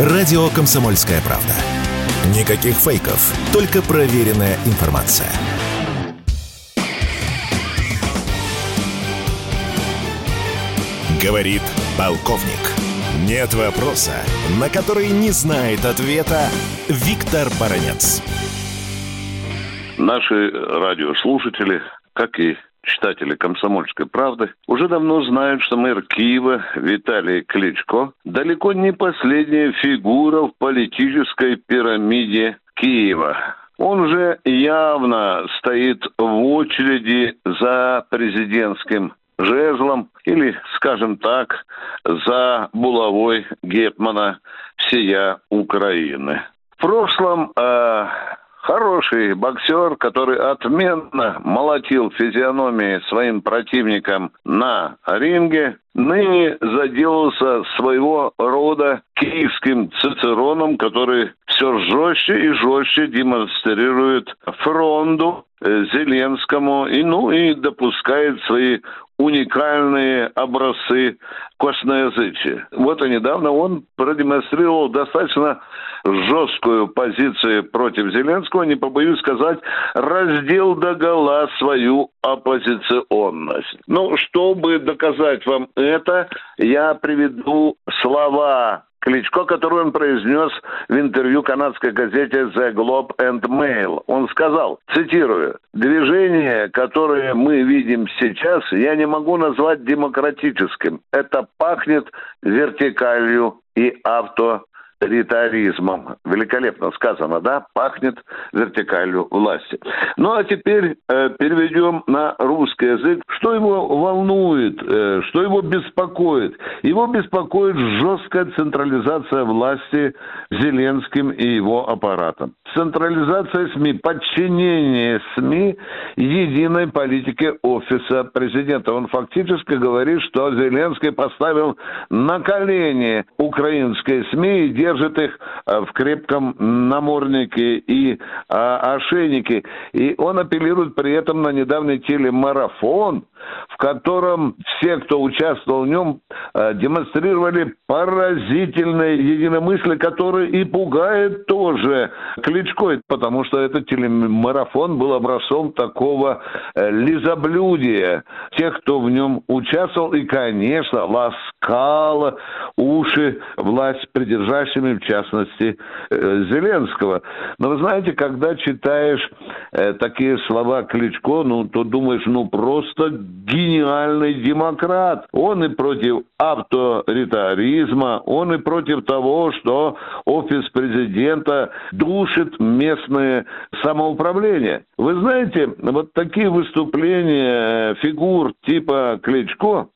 Радио «Комсомольская правда». Никаких фейков, только проверенная информация. Говорит полковник. Нет вопроса, на который не знает ответа Виктор Баранец. Наши радиослушатели, как и читатели «Комсомольской правды» уже давно знают, что мэр Киева Виталий Кличко далеко не последняя фигура в политической пирамиде Киева. Он же явно стоит в очереди за президентским жезлом или, скажем так, за булавой Гетмана всея Украины. В прошлом э, хороший боксер, который отменно молотил физиономии своим противникам на ринге, ныне заделался своего рода киевским цицероном, который все жестче и жестче демонстрирует фронту э, Зеленскому и, ну, и допускает свои уникальные образцы косноязычия. Вот и недавно он продемонстрировал достаточно жесткую позицию против Зеленского, не побоюсь сказать, раздел догола свою оппозиционность. Ну, чтобы доказать вам это, я приведу слова Кличко, который он произнес в интервью канадской газете The Globe and Mail. Он сказал, цитирую, «Движение, которое мы видим сейчас, я не могу назвать демократическим. Это пахнет вертикалью и авто авторитаризмом. Великолепно сказано, да? Пахнет вертикалью власти. Ну а теперь э, переведем на русский язык. Что его волнует, э, что его беспокоит? Его беспокоит жесткая централизация власти Зеленским и его аппаратом. Централизация СМИ, подчинение СМИ единой политике офиса президента. Он фактически говорит, что Зеленский поставил на колени украинские СМИ и держит их э, в крепком наморднике и а, ошейнике. И он апеллирует при этом на недавний телемарафон, в котором все, кто участвовал в нем, э, демонстрировали поразительное единомыслие, которое и пугает тоже Кличко, потому что этот телемарафон был образцом такого э, лизоблюдия тех, кто в нем участвовал, и, конечно, ласкало уши власть придержащими, в частности, э, Зеленского. Но вы знаете, когда читаешь такие слова Кличко, ну, то думаешь, ну, просто гениальный демократ. Он и против авторитаризма, он и против того, что офис президента душит местное самоуправление. Вы знаете, вот такие выступления фигур типа Кличко,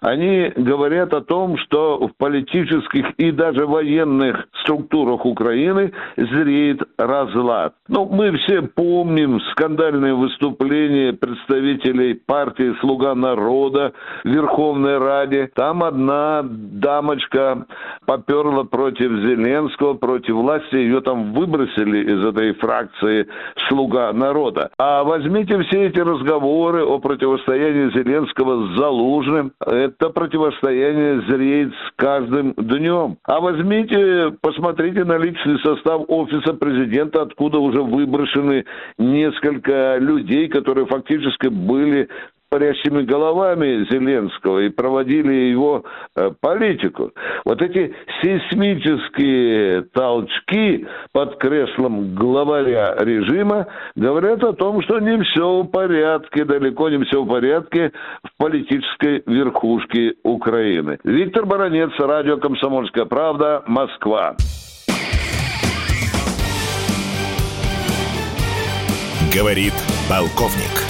они говорят о том, что в политических и даже военных структурах Украины зреет разлад. Ну, мы все помним скандальные выступления представителей партии «Слуга народа» в Верховной Раде. Там одна дамочка поперла против Зеленского, против власти, ее там выбросили из этой фракции «Слуга народа». А возьмите все эти разговоры о противостоянии Зеленского с Залужным, это противостояние зреет с каждым днем. А возьмите, посмотрите на личный состав офиса президента, откуда уже выброшены несколько людей, которые фактически были парящими головами Зеленского и проводили его э, политику. Вот эти сейсмические толчки под креслом главаря режима говорят о том, что не все в порядке, далеко не все в порядке в политической верхушке Украины. Виктор Баранец, радио «Комсомольская правда», Москва. Говорит полковник.